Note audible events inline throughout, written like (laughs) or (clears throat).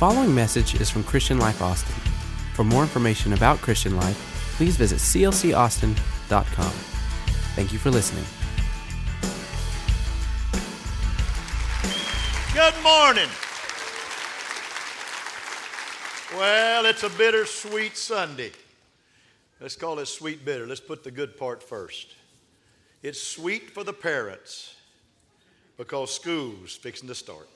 following message is from Christian Life Austin. For more information about Christian Life, please visit clcaustin.com. Thank you for listening. Good morning. Well, it's a bittersweet Sunday. Let's call it sweet bitter. Let's put the good part first. It's sweet for the parents because school's fixing to start.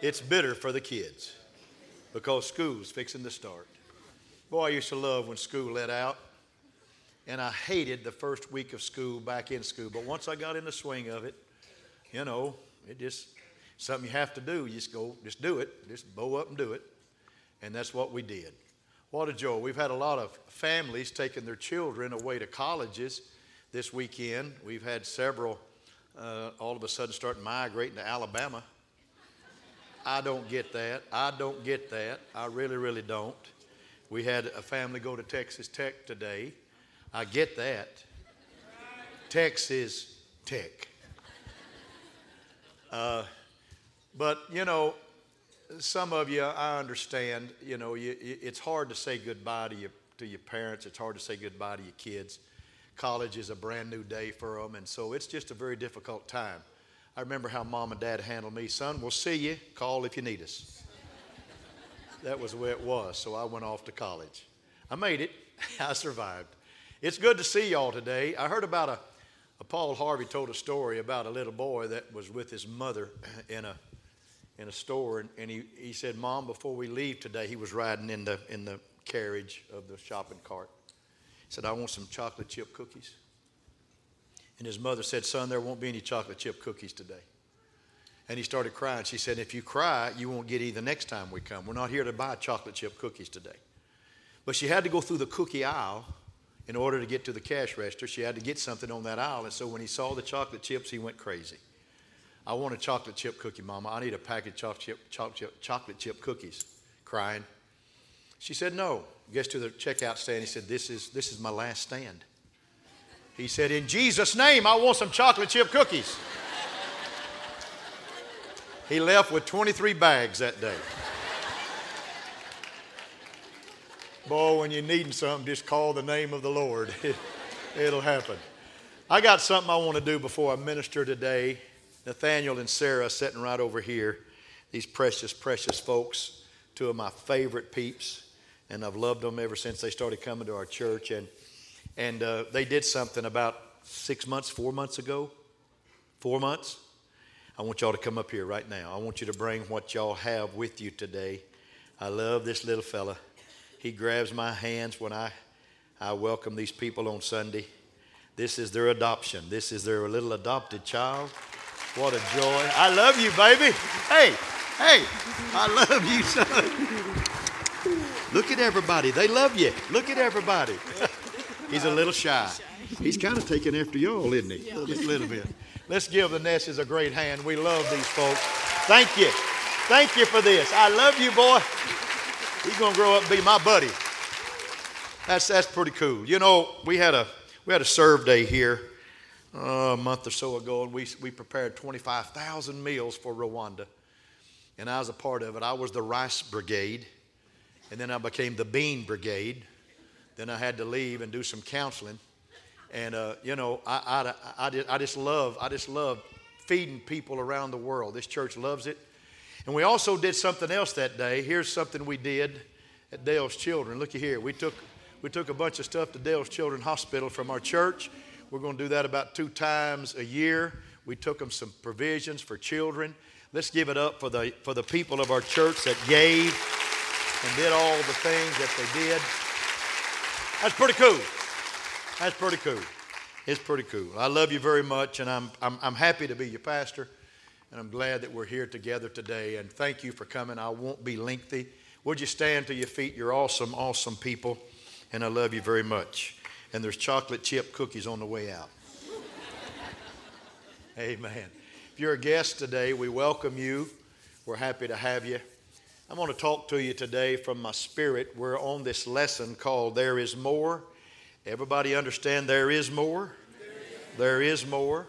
It's bitter for the kids because school's fixing to start. Boy, I used to love when school let out, and I hated the first week of school back in school. But once I got in the swing of it, you know, it just something you have to do. You just go, just do it, just bow up and do it, and that's what we did. What a joy! We've had a lot of families taking their children away to colleges this weekend. We've had several uh, all of a sudden start migrating to Alabama. I don't get that. I don't get that. I really, really don't. We had a family go to Texas Tech today. I get that. Texas Tech. Uh, but, you know, some of you, I understand, you know, you, it's hard to say goodbye to your, to your parents. It's hard to say goodbye to your kids. College is a brand new day for them, and so it's just a very difficult time. I remember how mom and dad handled me. Son, we'll see you. Call if you need us. that was the way it was. So I went off to college. I made it. (laughs) I survived. It's good to see y'all today. I heard about a, a, Paul Harvey told a story about a little boy that was with his mother (clears throat) in a in a store, and, and he, he said, "Mom, before we leave today, he was riding in the in the carriage of the shopping cart. He said, I want some chocolate chip cookies." And his mother said, Son, there won't be any chocolate chip cookies today. And he started crying. She said, If you cry, you won't get any the next time we come. We're not here to buy chocolate chip cookies today. But she had to go through the cookie aisle in order to get to the cash register. She had to get something on that aisle. And so when he saw the chocolate chips, he went crazy. I want a chocolate chip cookie, Mama. I need a package of chocolate chip, chocolate chip, chocolate chip cookies. Crying. She said, No. Gets to the checkout stand. He said, This is, this is my last stand. He said, In Jesus' name, I want some chocolate chip cookies. he left with 23 bags that day. Boy, when you're needing something, just call the name of the Lord. (laughs) It'll happen. I got something I want to do before I minister today. Nathaniel and Sarah sitting right over here, these precious, precious folks, two of my favorite peeps, and I've loved them ever since they started coming to our church. And and uh, they did something about six months, four months ago. Four months. I want y'all to come up here right now. I want you to bring what y'all have with you today. I love this little fella. He grabs my hands when I, I welcome these people on Sunday. This is their adoption. This is their little adopted child. What a joy. I love you, baby. Hey, hey, I love you, son. Look at everybody. They love you. Look at everybody. (laughs) He's a little shy. He's kind of taking after y'all, isn't he? Just a little bit. Let's give the Nesses a great hand. We love these folks. Thank you. Thank you for this. I love you, boy. He's gonna grow up and be my buddy. That's that's pretty cool. You know, we had a we had a serve day here uh, a month or so ago, and we we prepared 25,000 meals for Rwanda, and I was a part of it. I was the rice brigade, and then I became the bean brigade then I had to leave and do some counseling. And, uh, you know, I, I, I, just, I just love, I just love feeding people around the world. This church loves it. And we also did something else that day. Here's something we did at Dell's Children. Looky here. We took, we took a bunch of stuff to Dell's Children Hospital from our church. We're going to do that about two times a year. We took them some provisions for children. Let's give it up for the, for the people of our church that gave and did all the things that they did. That's pretty cool. That's pretty cool. It's pretty cool. I love you very much, and I'm, I'm, I'm happy to be your pastor, and I'm glad that we're here together today. And thank you for coming. I won't be lengthy. Would you stand to your feet? You're awesome, awesome people, and I love you very much. And there's chocolate chip cookies on the way out. (laughs) Amen. If you're a guest today, we welcome you. We're happy to have you. I want to talk to you today from my spirit. We're on this lesson called There is More. Everybody understand there is more? There is more.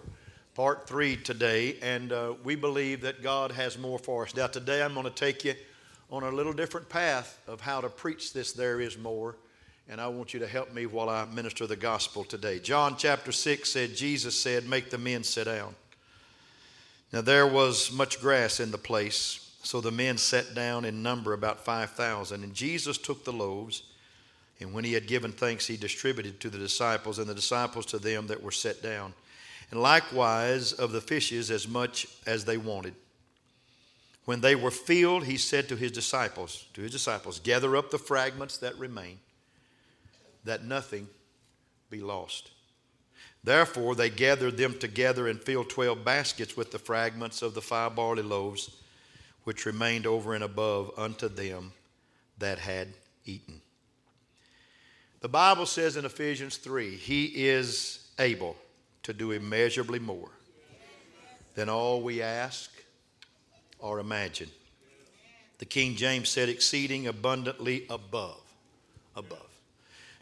Part three today, and uh, we believe that God has more for us. Now, today I'm going to take you on a little different path of how to preach this there is more. And I want you to help me while I minister the gospel today. John chapter 6 said, Jesus said, Make the men sit down. Now there was much grass in the place, so the men sat down in number about 5,000. And Jesus took the loaves, and when he had given thanks, he distributed to the disciples, and the disciples to them that were set down. And likewise of the fishes as much as they wanted. When they were filled, he said to his disciples, to his disciples, gather up the fragments that remain, that nothing be lost. Therefore, they gathered them together and filled twelve baskets with the fragments of the five barley loaves, which remained over and above unto them that had eaten. The Bible says in Ephesians 3 He is able to do immeasurably more than all we ask or imagine. The King James said, exceeding abundantly above. Above.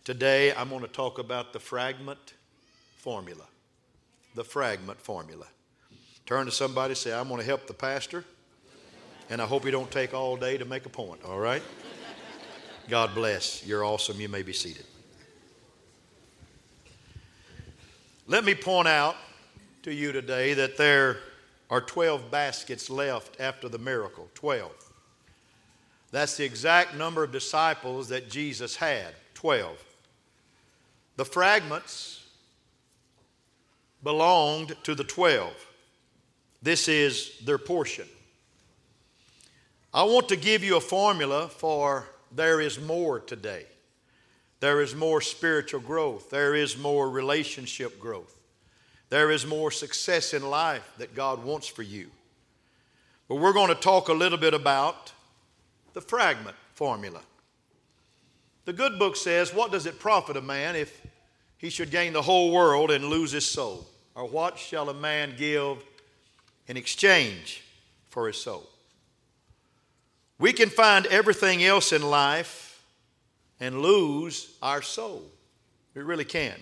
Today, I'm going to talk about the fragment formula. The fragment formula. Turn to somebody say, I'm going to help the pastor, and I hope you don't take all day to make a point, all right? God bless. You're awesome. You may be seated. Let me point out to you today that there are 12 baskets left after the miracle. 12. That's the exact number of disciples that Jesus had 12. The fragments belonged to the 12. This is their portion. I want to give you a formula for there is more today. There is more spiritual growth. There is more relationship growth. There is more success in life that God wants for you. But we're going to talk a little bit about the fragment formula. The good book says, What does it profit a man if he should gain the whole world and lose his soul? Or what shall a man give in exchange for his soul? We can find everything else in life and lose our soul. We really can.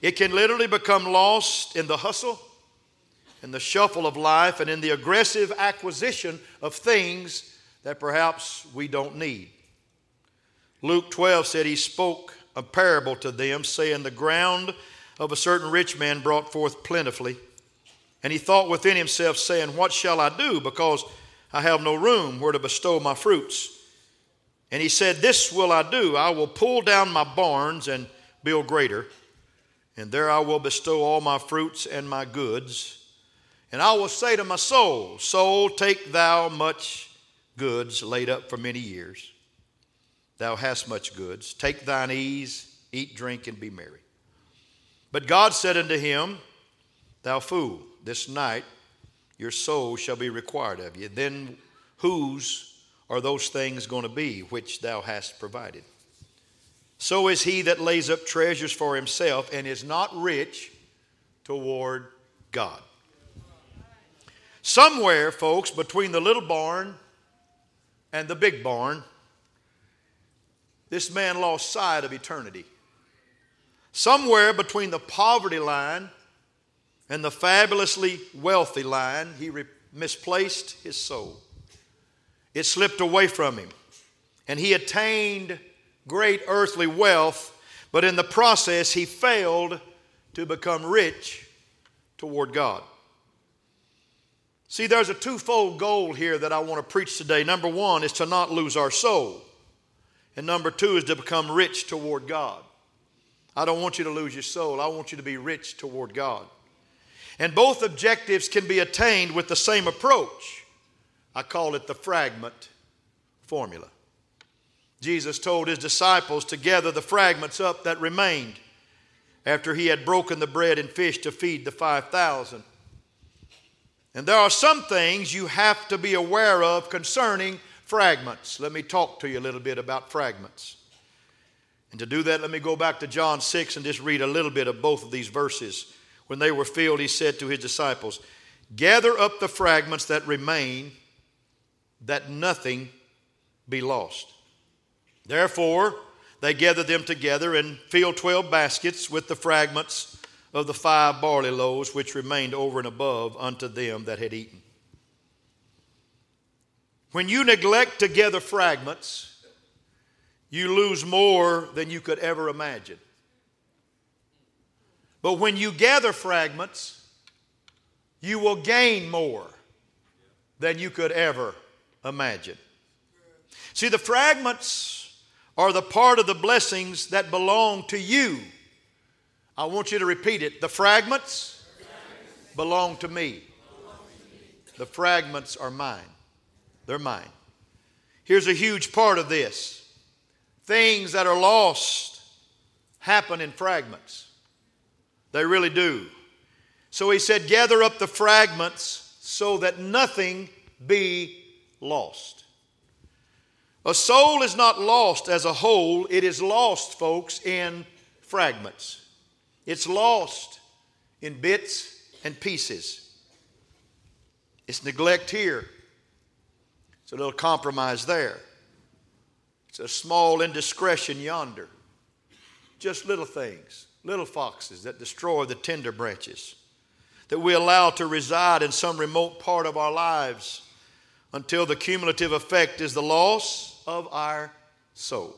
It can literally become lost in the hustle, in the shuffle of life, and in the aggressive acquisition of things that perhaps we don't need. Luke 12 said he spoke a parable to them, saying, The ground of a certain rich man brought forth plentifully. And he thought within himself, saying, What shall I do? Because I have no room where to bestow my fruits. And he said, This will I do. I will pull down my barns and build greater, and there I will bestow all my fruits and my goods. And I will say to my soul, Soul, take thou much goods laid up for many years. Thou hast much goods. Take thine ease, eat, drink, and be merry. But God said unto him, Thou fool, this night your soul shall be required of you. Then whose are those things going to be which thou hast provided? So is he that lays up treasures for himself and is not rich toward God. Somewhere, folks, between the little barn and the big barn, this man lost sight of eternity. Somewhere between the poverty line and the fabulously wealthy line, he re- misplaced his soul. It slipped away from him. And he attained great earthly wealth, but in the process, he failed to become rich toward God. See, there's a twofold goal here that I want to preach today. Number one is to not lose our soul. And number two is to become rich toward God. I don't want you to lose your soul. I want you to be rich toward God. And both objectives can be attained with the same approach. I call it the fragment formula. Jesus told his disciples to gather the fragments up that remained after he had broken the bread and fish to feed the 5,000. And there are some things you have to be aware of concerning fragments. Let me talk to you a little bit about fragments. And to do that, let me go back to John 6 and just read a little bit of both of these verses. When they were filled, he said to his disciples, Gather up the fragments that remain, that nothing be lost. Therefore, they gathered them together and filled twelve baskets with the fragments of the five barley loaves which remained over and above unto them that had eaten. When you neglect to gather fragments, you lose more than you could ever imagine. But when you gather fragments, you will gain more than you could ever imagine. See, the fragments are the part of the blessings that belong to you. I want you to repeat it. The fragments belong to me. The fragments are mine. They're mine. Here's a huge part of this things that are lost happen in fragments. They really do. So he said, Gather up the fragments so that nothing be lost. A soul is not lost as a whole, it is lost, folks, in fragments. It's lost in bits and pieces. It's neglect here, it's a little compromise there. It's a small indiscretion yonder. Just little things, little foxes that destroy the tender branches that we allow to reside in some remote part of our lives until the cumulative effect is the loss of our soul.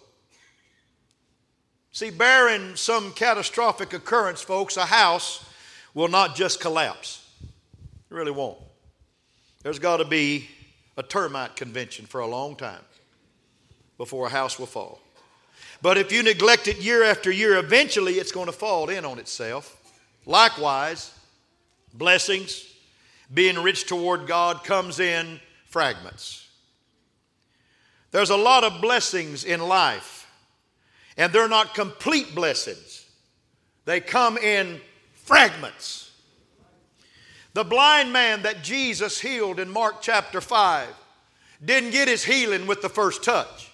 See, barring some catastrophic occurrence, folks, a house will not just collapse. It really won't. There's got to be a termite convention for a long time before a house will fall. But if you neglect it year after year, eventually it's going to fall in on itself. Likewise, blessings, being rich toward God comes in fragments. There's a lot of blessings in life, and they're not complete blessings, they come in fragments. The blind man that Jesus healed in Mark chapter 5 didn't get his healing with the first touch.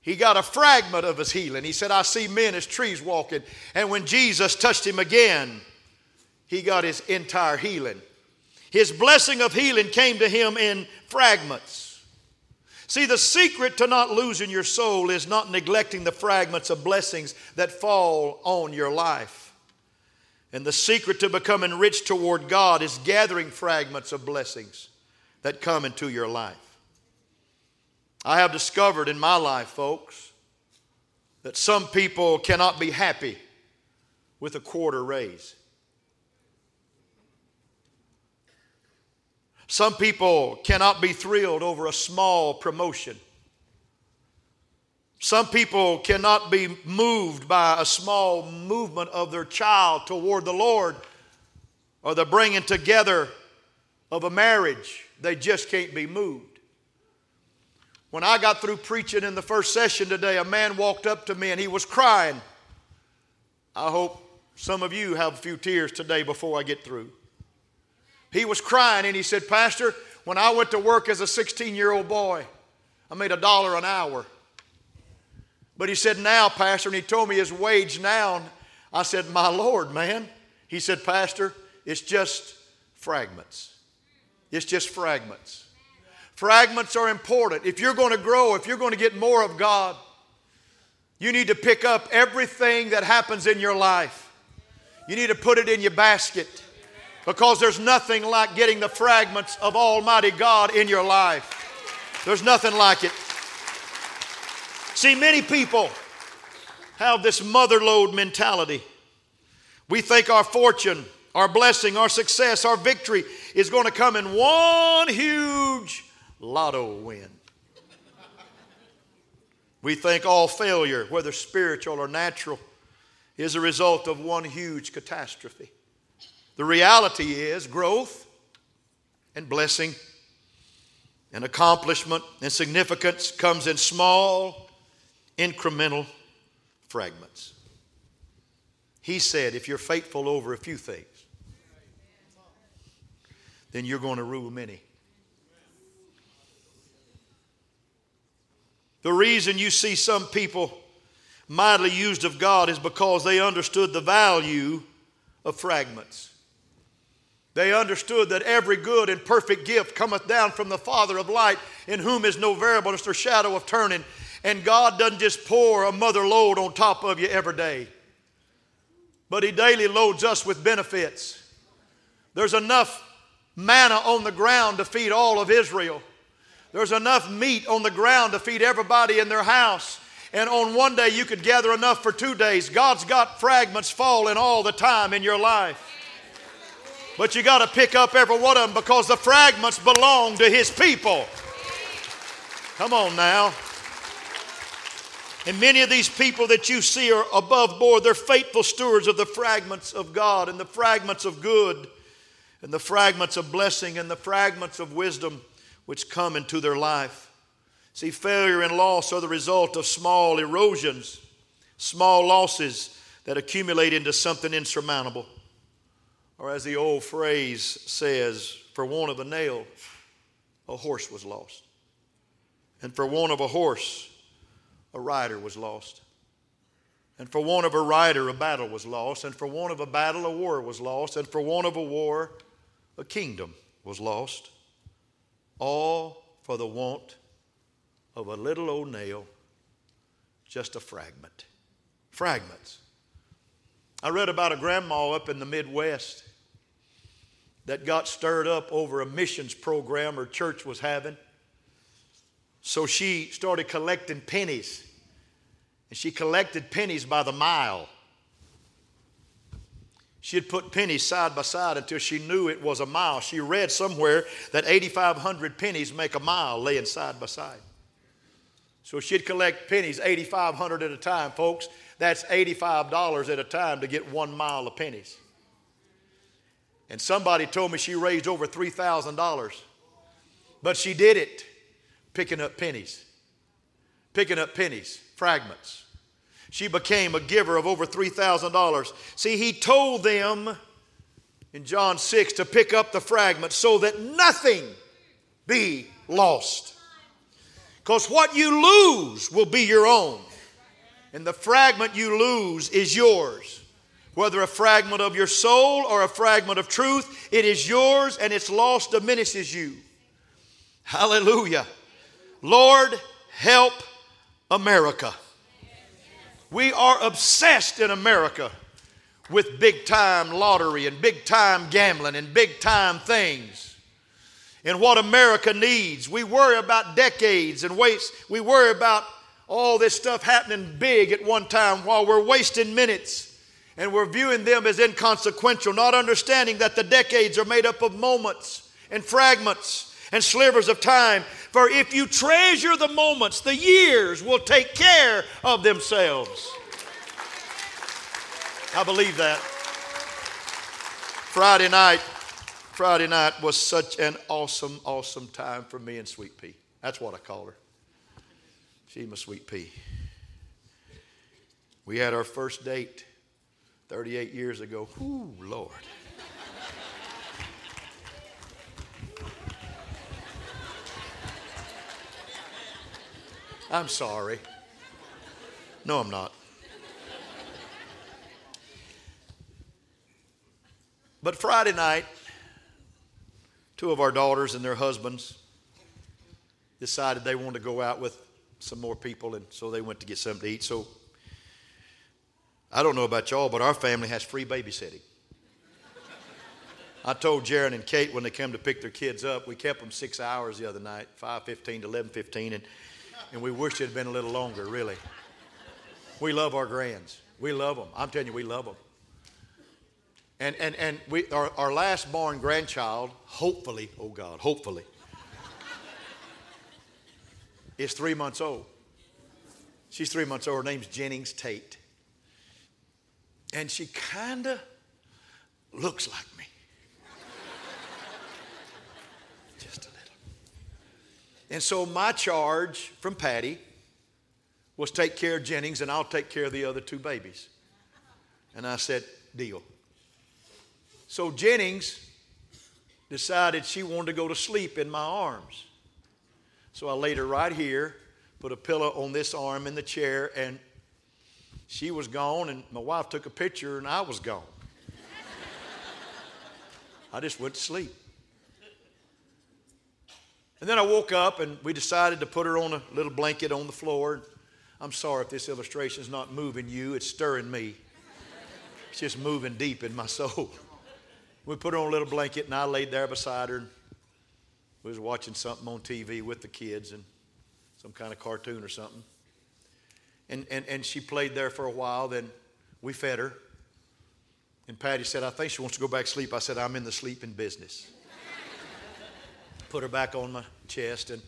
He got a fragment of his healing. He said, I see men as trees walking. And when Jesus touched him again, he got his entire healing. His blessing of healing came to him in fragments. See, the secret to not losing your soul is not neglecting the fragments of blessings that fall on your life. And the secret to becoming rich toward God is gathering fragments of blessings that come into your life. I have discovered in my life, folks, that some people cannot be happy with a quarter raise. Some people cannot be thrilled over a small promotion. Some people cannot be moved by a small movement of their child toward the Lord or the bringing together of a marriage. They just can't be moved. When I got through preaching in the first session today, a man walked up to me and he was crying. I hope some of you have a few tears today before I get through. He was crying and he said, Pastor, when I went to work as a 16 year old boy, I made a dollar an hour. But he said, Now, Pastor, and he told me his wage now. I said, My Lord, man. He said, Pastor, it's just fragments. It's just fragments. Fragments are important. If you're going to grow, if you're going to get more of God, you need to pick up everything that happens in your life. You need to put it in your basket because there's nothing like getting the fragments of Almighty God in your life. There's nothing like it. See, many people have this motherload mentality. We think our fortune, our blessing, our success, our victory is going to come in one huge lotto win. We think all failure, whether spiritual or natural, is a result of one huge catastrophe. The reality is growth and blessing and accomplishment and significance comes in small, incremental fragments. He said, if you're faithful over a few things, then you're going to rule many. The reason you see some people mightily used of God is because they understood the value of fragments. They understood that every good and perfect gift cometh down from the Father of light, in whom is no variableness or shadow of turning. And God doesn't just pour a mother load on top of you every day, but He daily loads us with benefits. There's enough manna on the ground to feed all of Israel. There's enough meat on the ground to feed everybody in their house. And on one day, you could gather enough for two days. God's got fragments falling all the time in your life. But you got to pick up every one of them because the fragments belong to His people. Come on now. And many of these people that you see are above board. They're faithful stewards of the fragments of God and the fragments of good and the fragments of blessing and the fragments of wisdom which come into their life. See, failure and loss are the result of small erosions, small losses that accumulate into something insurmountable. Or, as the old phrase says, for want of a nail, a horse was lost. And for want of a horse, a rider was lost. And for want of a rider, a battle was lost. And for want of a battle, a war was lost. And for want of a war, a kingdom was lost. All for the want of a little old nail, just a fragment. Fragments. I read about a grandma up in the Midwest that got stirred up over a missions program her church was having. So she started collecting pennies. And she collected pennies by the mile. She had put pennies side by side until she knew it was a mile. She read somewhere that 8,500 pennies make a mile laying side by side. So she'd collect pennies 8,500 at a time, folks. That's $85 at a time to get one mile of pennies. And somebody told me she raised over $3,000. But she did it picking up pennies, picking up pennies, fragments. She became a giver of over $3,000. See, he told them in John 6 to pick up the fragment so that nothing be lost. Because what you lose will be your own, and the fragment you lose is yours. Whether a fragment of your soul or a fragment of truth, it is yours and its loss diminishes you. Hallelujah. Lord, help America. We are obsessed in America with big time lottery and big time gambling and big time things. And what America needs. We worry about decades and waste. We worry about all this stuff happening big at one time while we're wasting minutes and we're viewing them as inconsequential, not understanding that the decades are made up of moments and fragments and slivers of time for if you treasure the moments, the years will take care of themselves. I believe that. Friday night, Friday night was such an awesome, awesome time for me and Sweet Pea. That's what I call her. She's my Sweet Pea. We had our first date 38 years ago. Ooh, Lord. I'm sorry. No, I'm not. But Friday night, two of our daughters and their husbands decided they wanted to go out with some more people, and so they went to get something to eat. So I don't know about y'all, but our family has free babysitting. I told Jaron and Kate when they came to pick their kids up, we kept them six hours the other night, 5.15 to 11.15, and and we wish it had been a little longer, really. We love our grands. We love them. I'm telling you, we love them. And, and, and we, our, our last born grandchild, hopefully, oh God, hopefully, is three months old. She's three months old. Her name's Jennings Tate. And she kind of looks like me. And so my charge from Patty was take care of Jennings and I'll take care of the other two babies. And I said, deal. So Jennings decided she wanted to go to sleep in my arms. So I laid her right here, put a pillow on this arm in the chair, and she was gone, and my wife took a picture, and I was gone. (laughs) I just went to sleep. And then I woke up and we decided to put her on a little blanket on the floor. I'm sorry if this illustration is not moving you, it's stirring me. It's just moving deep in my soul. We put her on a little blanket and I laid there beside her. We was watching something on TV with the kids and some kind of cartoon or something. And, and, and she played there for a while. Then we fed her. And Patty said, I think she wants to go back to sleep. I said, I'm in the sleeping business. Put her back on my chest, and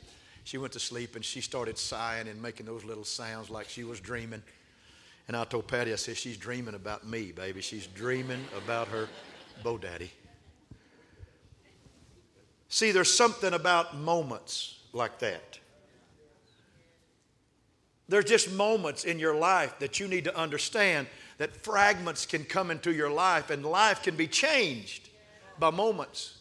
she went to sleep, and she started sighing and making those little sounds like she was dreaming. And I told Patty, I said, she's dreaming about me, baby. She's dreaming about her Bo Daddy. See, there's something about moments like that. There's just moments in your life that you need to understand that fragments can come into your life and life can be changed by moments.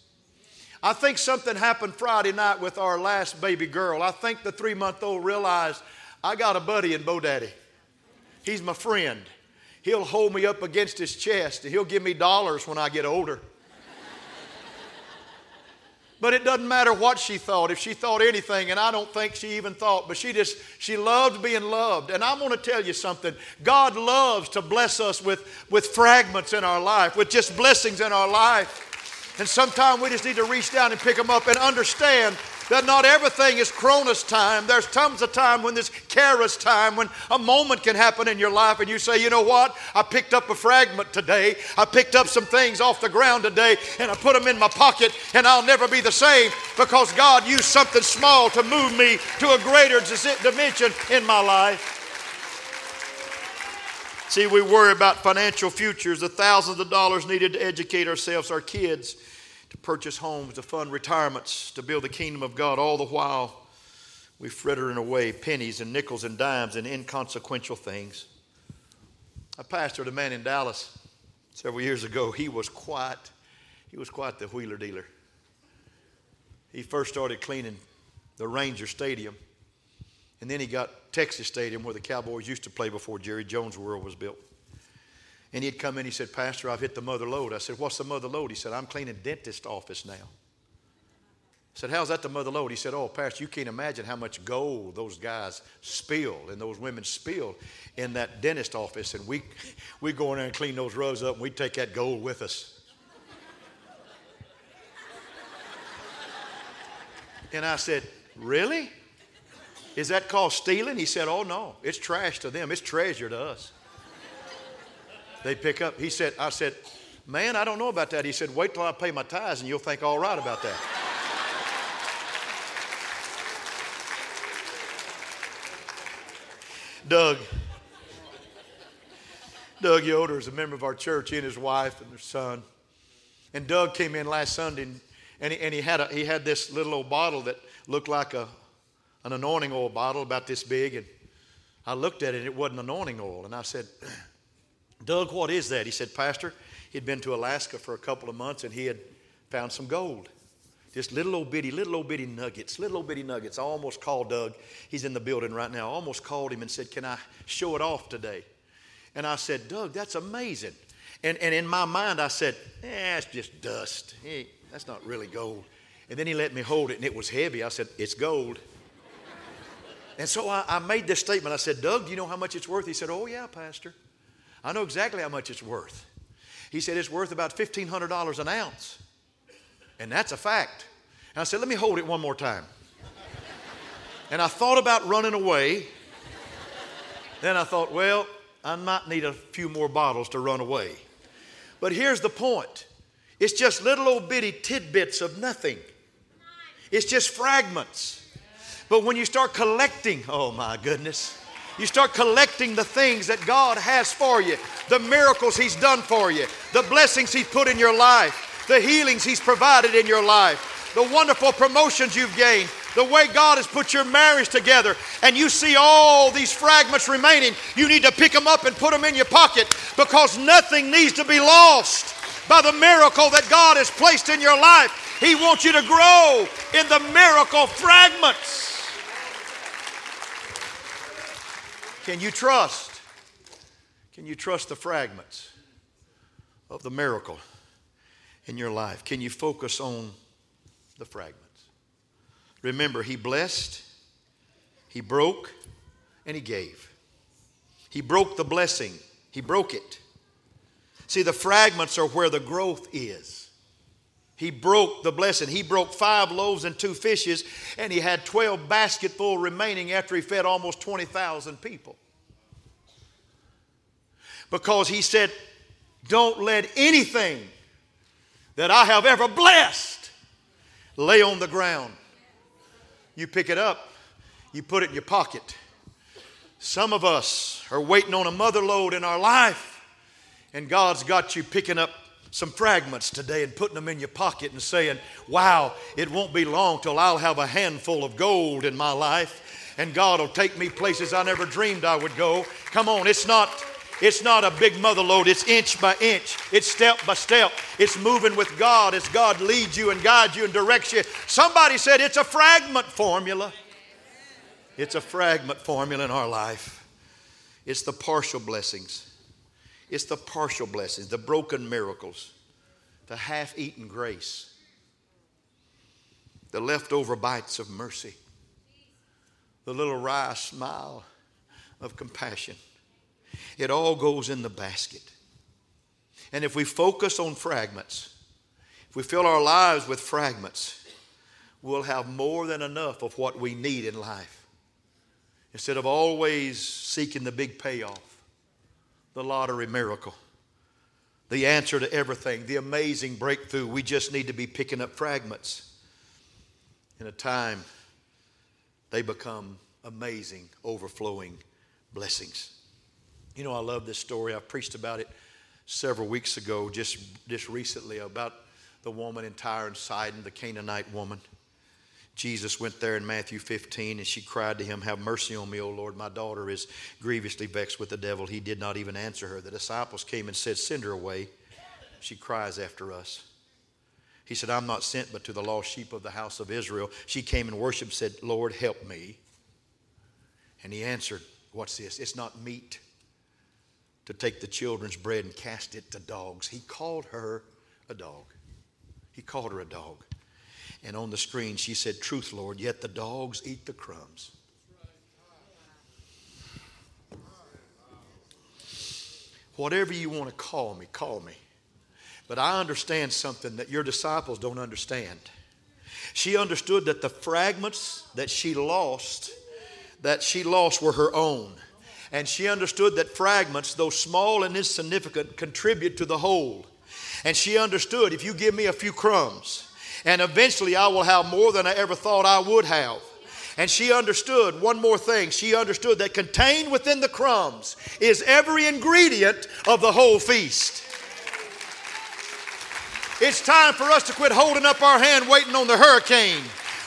I think something happened Friday night with our last baby girl. I think the three month old realized I got a buddy in Bo Daddy. He's my friend. He'll hold me up against his chest and he'll give me dollars when I get older. (laughs) But it doesn't matter what she thought, if she thought anything, and I don't think she even thought, but she just, she loved being loved. And I'm going to tell you something. God loves to bless us with, with fragments in our life, with just blessings in our life. And sometimes we just need to reach down and pick them up and understand that not everything is Chronos time. There's tons of time when there's Kairos time, when a moment can happen in your life and you say, you know what? I picked up a fragment today. I picked up some things off the ground today and I put them in my pocket and I'll never be the same because God used something small to move me to a greater dimension in my life. See, we worry about financial futures, the thousands of dollars needed to educate ourselves, our kids to purchase homes, to fund retirements, to build the kingdom of God, all the while we frittering away pennies and nickels and dimes and inconsequential things. I pastored a man in Dallas several years ago. He was quite, he was quite the wheeler dealer. He first started cleaning the Ranger Stadium, and then he got Texas Stadium where the Cowboys used to play before Jerry Jones World was built. And he'd come in, he said, Pastor, I've hit the mother load. I said, What's the mother load? He said, I'm cleaning dentist office now. I said, How's that the mother load? He said, Oh, Pastor, you can't imagine how much gold those guys spill and those women spill in that dentist office. And we, we go in there and clean those rugs up and we take that gold with us. and I said, Really? Is that called stealing? He said, Oh, no. It's trash to them, it's treasure to us they pick up. He said, I said, man, I don't know about that. He said, wait till I pay my tithes and you'll think all right about that. Doug. Doug Yoder is a member of our church, he and his wife and their son. And Doug came in last Sunday and, and, he, and he, had a, he had this little old bottle that looked like a, an anointing oil bottle about this big. And I looked at it and it wasn't anointing oil. And I said, Doug, what is that? He said, Pastor, he'd been to Alaska for a couple of months and he had found some gold. Just little old bitty, little old bitty nuggets, little old bitty nuggets. I almost called Doug. He's in the building right now. I almost called him and said, Can I show it off today? And I said, Doug, that's amazing. And, and in my mind, I said, eh, it's just dust. Hey, that's not really gold. And then he let me hold it, and it was heavy. I said, It's gold. and so I, I made this statement. I said, Doug, do you know how much it's worth? He said, Oh, yeah, Pastor. I know exactly how much it's worth. He said it's worth about $1,500 an ounce. And that's a fact. And I said, let me hold it one more time. and I thought about running away. Then I thought, well, I might need a few more bottles to run away. But here's the point it's just little old bitty tidbits of nothing, it's just fragments. But when you start collecting, oh my goodness, you start collecting the things that God has for you, the miracles He's done for you, the blessings He's put in your life, the healings He's provided in your life, the wonderful promotions you've gained, the way God has put your marriage together, and you see all these fragments remaining, you need to pick them up and put them in your pocket because nothing needs to be lost by the miracle that God has placed in your life. He wants you to grow in the miracle fragments. Can you trust? Can you trust the fragments of the miracle in your life? Can you focus on the fragments? Remember, He blessed, He broke, and He gave. He broke the blessing, He broke it. See, the fragments are where the growth is. He broke the blessing. He broke five loaves and two fishes, and he had 12 basketful remaining after he fed almost 20,000 people. Because he said, Don't let anything that I have ever blessed lay on the ground. You pick it up, you put it in your pocket. Some of us are waiting on a mother load in our life, and God's got you picking up some fragments today and putting them in your pocket and saying, Wow, it won't be long till I'll have a handful of gold in my life and God will take me places I never dreamed I would go. Come on, it's not. It's not a big mother load. It's inch by inch. It's step by step. It's moving with God as God leads you and guides you and directs you. Somebody said it's a fragment formula. It's a fragment formula in our life. It's the partial blessings. It's the partial blessings, the broken miracles, the half eaten grace, the leftover bites of mercy, the little wry smile of compassion. It all goes in the basket. And if we focus on fragments, if we fill our lives with fragments, we'll have more than enough of what we need in life. Instead of always seeking the big payoff the lottery miracle, the answer to everything, the amazing breakthrough. We just need to be picking up fragments. In a time, they become amazing, overflowing blessings. You know, I love this story. I preached about it several weeks ago, just, just recently, about the woman in Tyre and Sidon, the Canaanite woman. Jesus went there in Matthew 15 and she cried to him, Have mercy on me, O Lord. My daughter is grievously vexed with the devil. He did not even answer her. The disciples came and said, Send her away. She cries after us. He said, I'm not sent but to the lost sheep of the house of Israel. She came and worshiped, said, Lord, help me. And he answered, What's this? It's not meat to take the children's bread and cast it to dogs. He called her a dog. He called her a dog. And on the screen, she said, Truth, Lord, yet the dogs eat the crumbs. Whatever you want to call me, call me. But I understand something that your disciples don't understand. She understood that the fragments that she lost, that she lost were her own. And she understood that fragments, though small and insignificant, contribute to the whole. And she understood if you give me a few crumbs, and eventually I will have more than I ever thought I would have. And she understood one more thing. She understood that contained within the crumbs is every ingredient of the whole feast. It's time for us to quit holding up our hand waiting on the hurricane.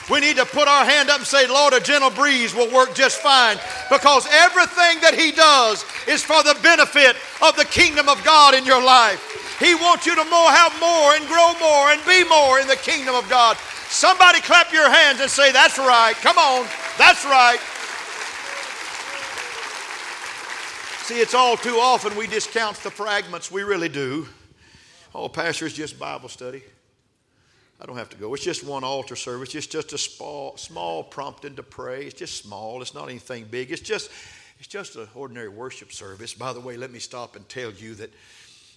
We need to put our hand up and say, Lord, a gentle breeze will work just fine because everything that He does is for the benefit of the kingdom of God in your life. He wants you to more, have more and grow more and be more in the kingdom of God. Somebody clap your hands and say, That's right. Come on. That's right. See, it's all too often we discount the fragments. We really do. Oh, Pastor, it's just Bible study. I don't have to go. It's just one altar service. It's just a small, small prompting to pray. It's just small. It's not anything big. It's just, it's just an ordinary worship service. By the way, let me stop and tell you that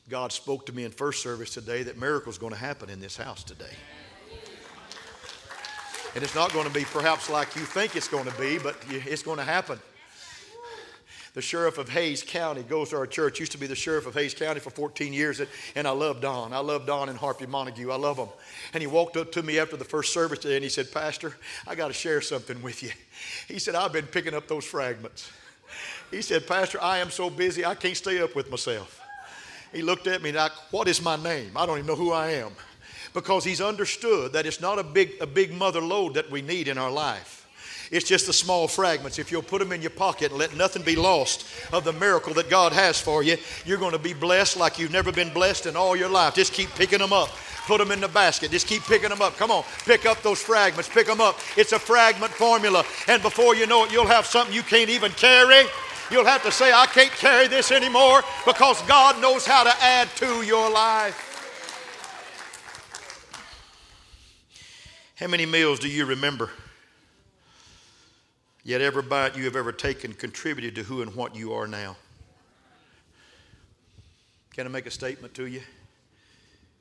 God spoke to me in first service today that miracles going to happen in this house today. And it's not going to be perhaps like you think it's going to be, but it's going to happen. The sheriff of Hays County goes to our church. Used to be the sheriff of Hays County for 14 years, and I love Don. I love Don and Harpy Montague. I love them. And he walked up to me after the first service today, and he said, "Pastor, I got to share something with you." He said, "I've been picking up those fragments." He said, "Pastor, I am so busy I can't stay up with myself." He looked at me like, What is my name? I don't even know who I am. Because he's understood that it's not a big, a big mother load that we need in our life. It's just the small fragments. If you'll put them in your pocket and let nothing be lost of the miracle that God has for you, you're going to be blessed like you've never been blessed in all your life. Just keep picking them up. Put them in the basket. Just keep picking them up. Come on, pick up those fragments. Pick them up. It's a fragment formula. And before you know it, you'll have something you can't even carry. You'll have to say, I can't carry this anymore because God knows how to add to your life. How many meals do you remember? Yet every bite you have ever taken contributed to who and what you are now. Can I make a statement to you?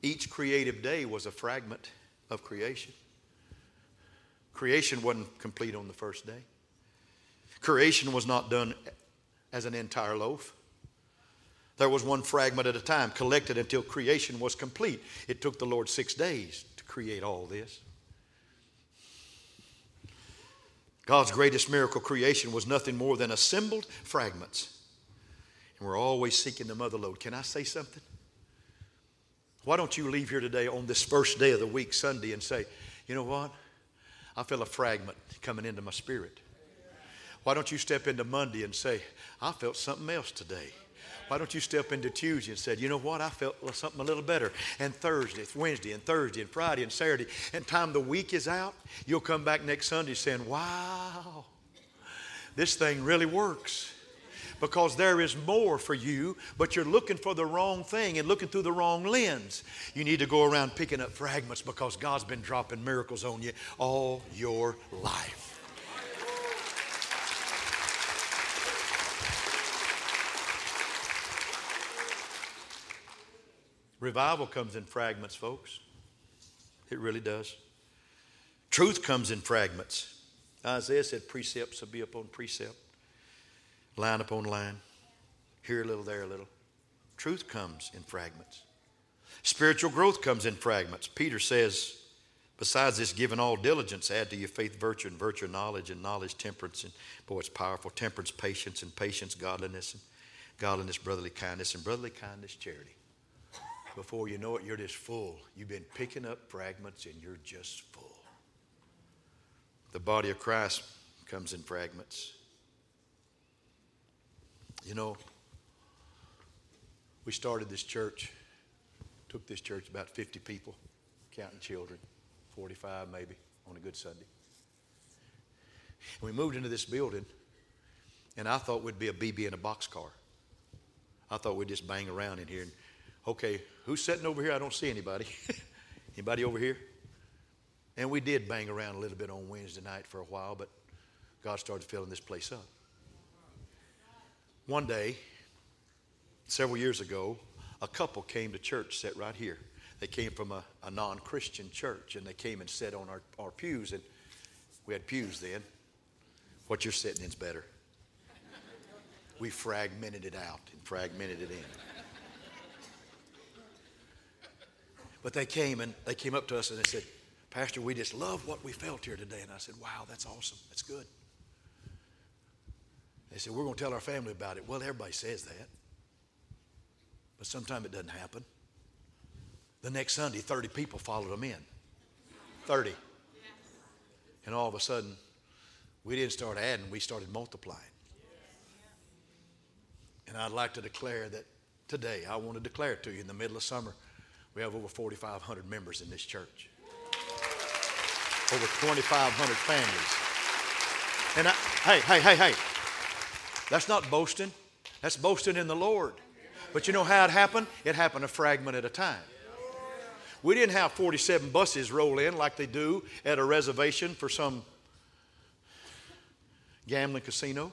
Each creative day was a fragment of creation. Creation wasn't complete on the first day. Creation was not done as an entire loaf. There was one fragment at a time, collected until creation was complete. It took the Lord six days to create all this. God's greatest miracle creation was nothing more than assembled fragments. And we're always seeking the mother lode. Can I say something? Why don't you leave here today on this first day of the week, Sunday, and say, you know what? I feel a fragment coming into my spirit. Why don't you step into Monday and say, I felt something else today? Why don't you step into Tuesday and say, you know what, I felt something a little better. And Thursday, Wednesday, and Thursday, and Friday, and Saturday, and time the week is out, you'll come back next Sunday saying, wow, this thing really works. Because there is more for you, but you're looking for the wrong thing and looking through the wrong lens. You need to go around picking up fragments because God's been dropping miracles on you all your life. Revival comes in fragments, folks. It really does. Truth comes in fragments. Isaiah said, precepts will be upon precept, line upon line, here a little, there a little. Truth comes in fragments. Spiritual growth comes in fragments. Peter says, besides this, given all diligence, add to your faith virtue, and virtue knowledge, and knowledge temperance, and boy, it's powerful. Temperance, patience, and patience, godliness, and godliness, brotherly kindness, and brotherly kindness, charity before you know it, you're just full. You've been picking up fragments and you're just full. The body of Christ comes in fragments. You know, we started this church, took this church about 50 people, counting children, 45 maybe on a good Sunday. We moved into this building, and I thought we'd be a BB in a boxcar. I thought we'd just bang around in here and okay, who's sitting over here? I don't see anybody. (laughs) anybody over here? And we did bang around a little bit on Wednesday night for a while, but God started filling this place up. One day, several years ago, a couple came to church, sat right here. They came from a, a non Christian church, and they came and sat on our, our pews, and we had pews then. What you're sitting in's better. We fragmented it out and fragmented it in. But they came and they came up to us and they said, Pastor, we just love what we felt here today. And I said, Wow, that's awesome. That's good. They said, We're going to tell our family about it. Well, everybody says that. But sometimes it doesn't happen. The next Sunday, 30 people followed them in. 30. And all of a sudden, we didn't start adding, we started multiplying. And I'd like to declare that today, I want to declare it to you in the middle of summer. We have over 4,500 members in this church. Over 2,500 families. And I, hey, hey, hey, hey. That's not boasting. That's boasting in the Lord. But you know how it happened? It happened a fragment at a time. We didn't have 47 buses roll in like they do at a reservation for some gambling casino.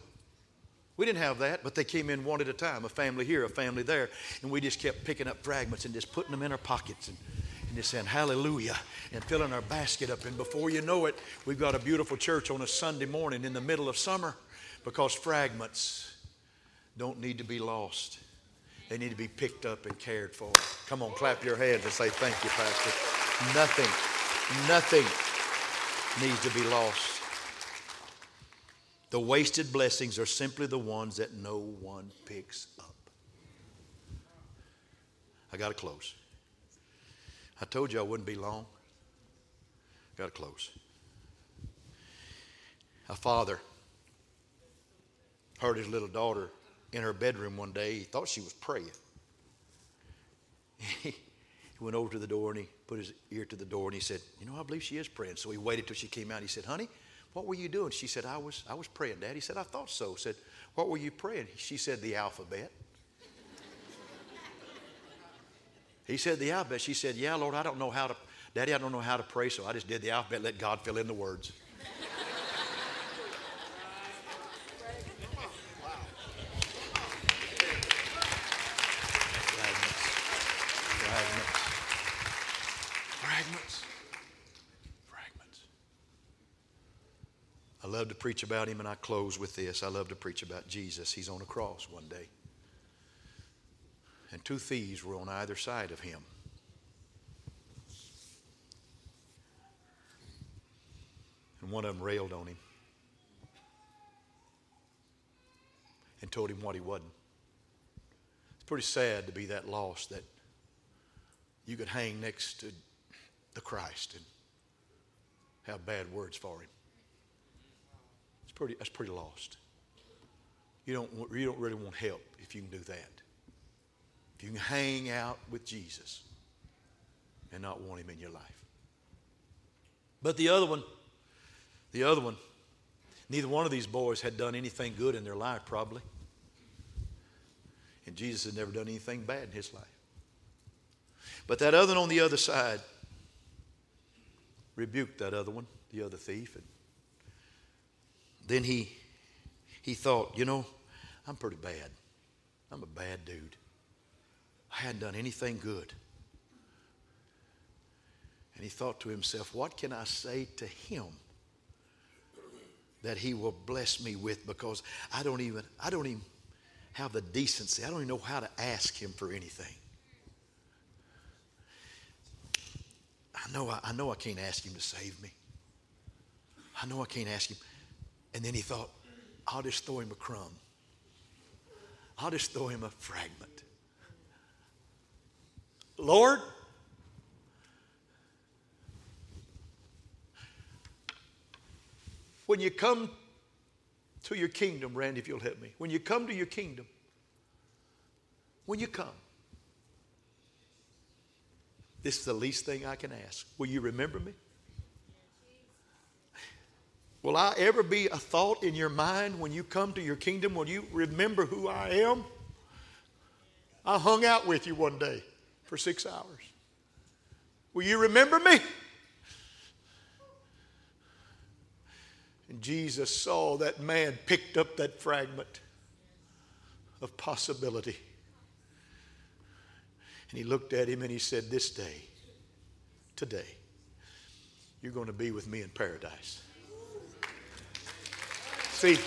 We didn't have that, but they came in one at a time, a family here, a family there. And we just kept picking up fragments and just putting them in our pockets and, and just saying, Hallelujah, and filling our basket up. And before you know it, we've got a beautiful church on a Sunday morning in the middle of summer because fragments don't need to be lost. They need to be picked up and cared for. Come on, clap your hands and say, Thank you, Pastor. Nothing, nothing needs to be lost. The wasted blessings are simply the ones that no one picks up. I got to close. I told you I wouldn't be long. Got to close. A father heard his little daughter in her bedroom one day. He thought she was praying. (laughs) he went over to the door and he put his ear to the door and he said, You know, I believe she is praying. So he waited till she came out. He said, Honey, what were you doing? She said, I was, I was praying, Dad. He said, I thought so. Said, What were you praying? She said, The alphabet. he said, The alphabet. She said, Yeah, Lord, I don't know how to, Daddy, I don't know how to pray, so I just did the alphabet, let God fill in the words. I love to preach about him, and I close with this. I love to preach about Jesus. He's on a cross one day. And two thieves were on either side of him. And one of them railed on him and told him what he wasn't. It's pretty sad to be that lost that you could hang next to the Christ and have bad words for him. It's pretty, that's pretty lost. You don't, you don't really want help if you can do that. If you can hang out with Jesus and not want him in your life. But the other one, the other one, neither one of these boys had done anything good in their life, probably. And Jesus had never done anything bad in his life. But that other one on the other side rebuked that other one, the other thief. And then he, he thought, you know, I'm pretty bad. I'm a bad dude. I hadn't done anything good. And he thought to himself, what can I say to him that he will bless me with because I don't even I don't even have the decency. I don't even know how to ask him for anything. I know I, I know I can't ask him to save me. I know I can't ask him. And then he thought, I'll just throw him a crumb. I'll just throw him a fragment. Lord, when you come to your kingdom, Randy, if you'll help me, when you come to your kingdom, when you come, this is the least thing I can ask. Will you remember me? Will I ever be a thought in your mind when you come to your kingdom? Will you remember who I am? I hung out with you one day for six hours. Will you remember me? And Jesus saw that man picked up that fragment of possibility. And he looked at him and he said, This day, today, you're going to be with me in paradise. See,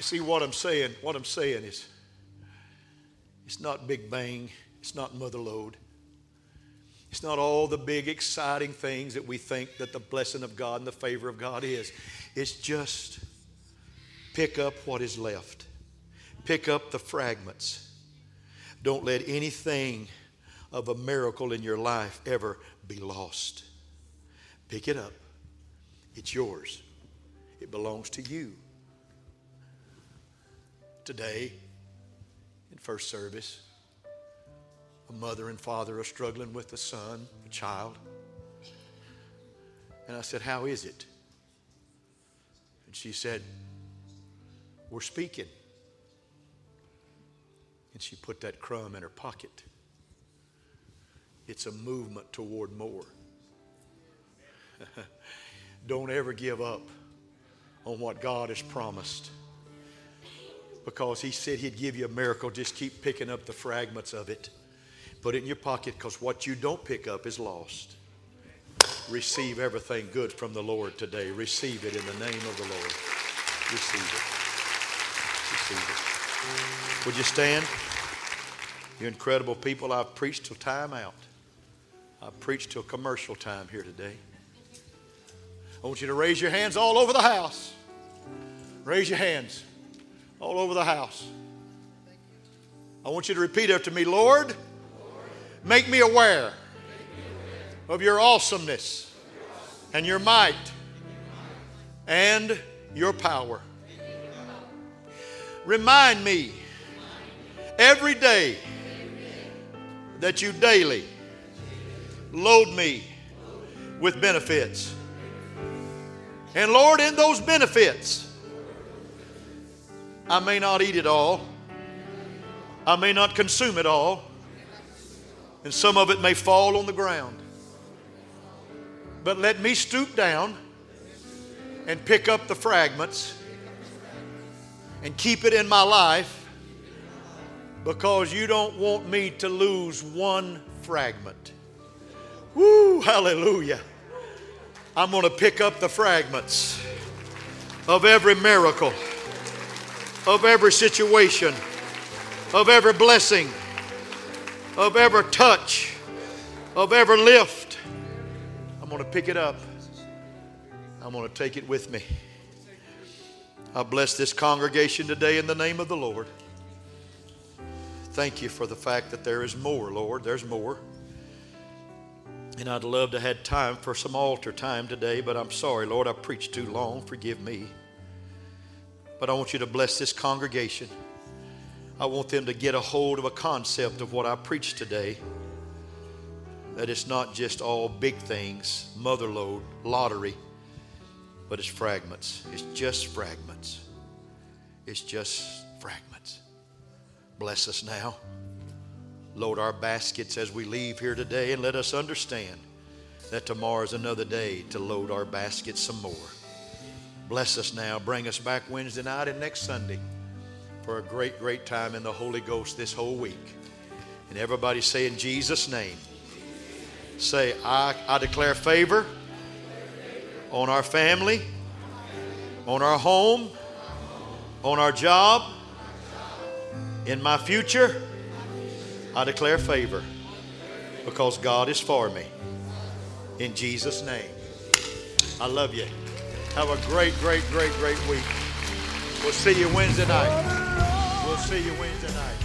see what I'm saying? What I'm saying is, it's not Big Bang, it's not Mother Lode. It's not all the big, exciting things that we think that the blessing of God and the favor of God is. It's just pick up what is left, pick up the fragments. Don't let anything of a miracle in your life ever be lost. Pick it up. It's yours, it belongs to you. Today, in first service, a mother and father are struggling with a son, a child. And I said, How is it? And she said, We're speaking. And she put that crumb in her pocket. It's a movement toward more. (laughs) Don't ever give up on what God has promised. Because He said He'd give you a miracle. Just keep picking up the fragments of it. Put it in your pocket because what you don't pick up is lost. Receive everything good from the Lord today. Receive it in the name of the Lord. Receive it. Receive it. Would you stand? You incredible people, I've preached till time out. I've preached till commercial time here today. I want you to raise your hands all over the house. Raise your hands all over the house. I want you to repeat after me Lord, Make me aware of your awesomeness and your might and your power. Remind me every day that you daily load me with benefits. And Lord, in those benefits, I may not eat it all, I may not consume it all and some of it may fall on the ground. But let me stoop down and pick up the fragments and keep it in my life because you don't want me to lose one fragment. Woo, hallelujah. I'm going to pick up the fragments of every miracle, of every situation, of every blessing, of every touch, of every lift. I'm going to pick it up. I'm going to take it with me. I bless this congregation today in the name of the Lord. Thank you for the fact that there is more, Lord. There's more. And I'd love to have time for some altar time today, but I'm sorry, Lord, I preached too long. Forgive me. But I want you to bless this congregation. I want them to get a hold of a concept of what I preached today. That it's not just all big things, mother lode, lottery, but it's fragments. It's just fragments. It's just fragments. Bless us now. Load our baskets as we leave here today and let us understand that tomorrow is another day to load our baskets some more. Bless us now. Bring us back Wednesday night and next Sunday for a great, great time in the Holy Ghost this whole week. And everybody say in Jesus' name, say, I, I declare favor on our family, on our home, on our job, in my future I declare favor because God is for me. In Jesus' name. I love you. Have a great, great, great, great week. We'll see you Wednesday night. We'll see you Wednesday night.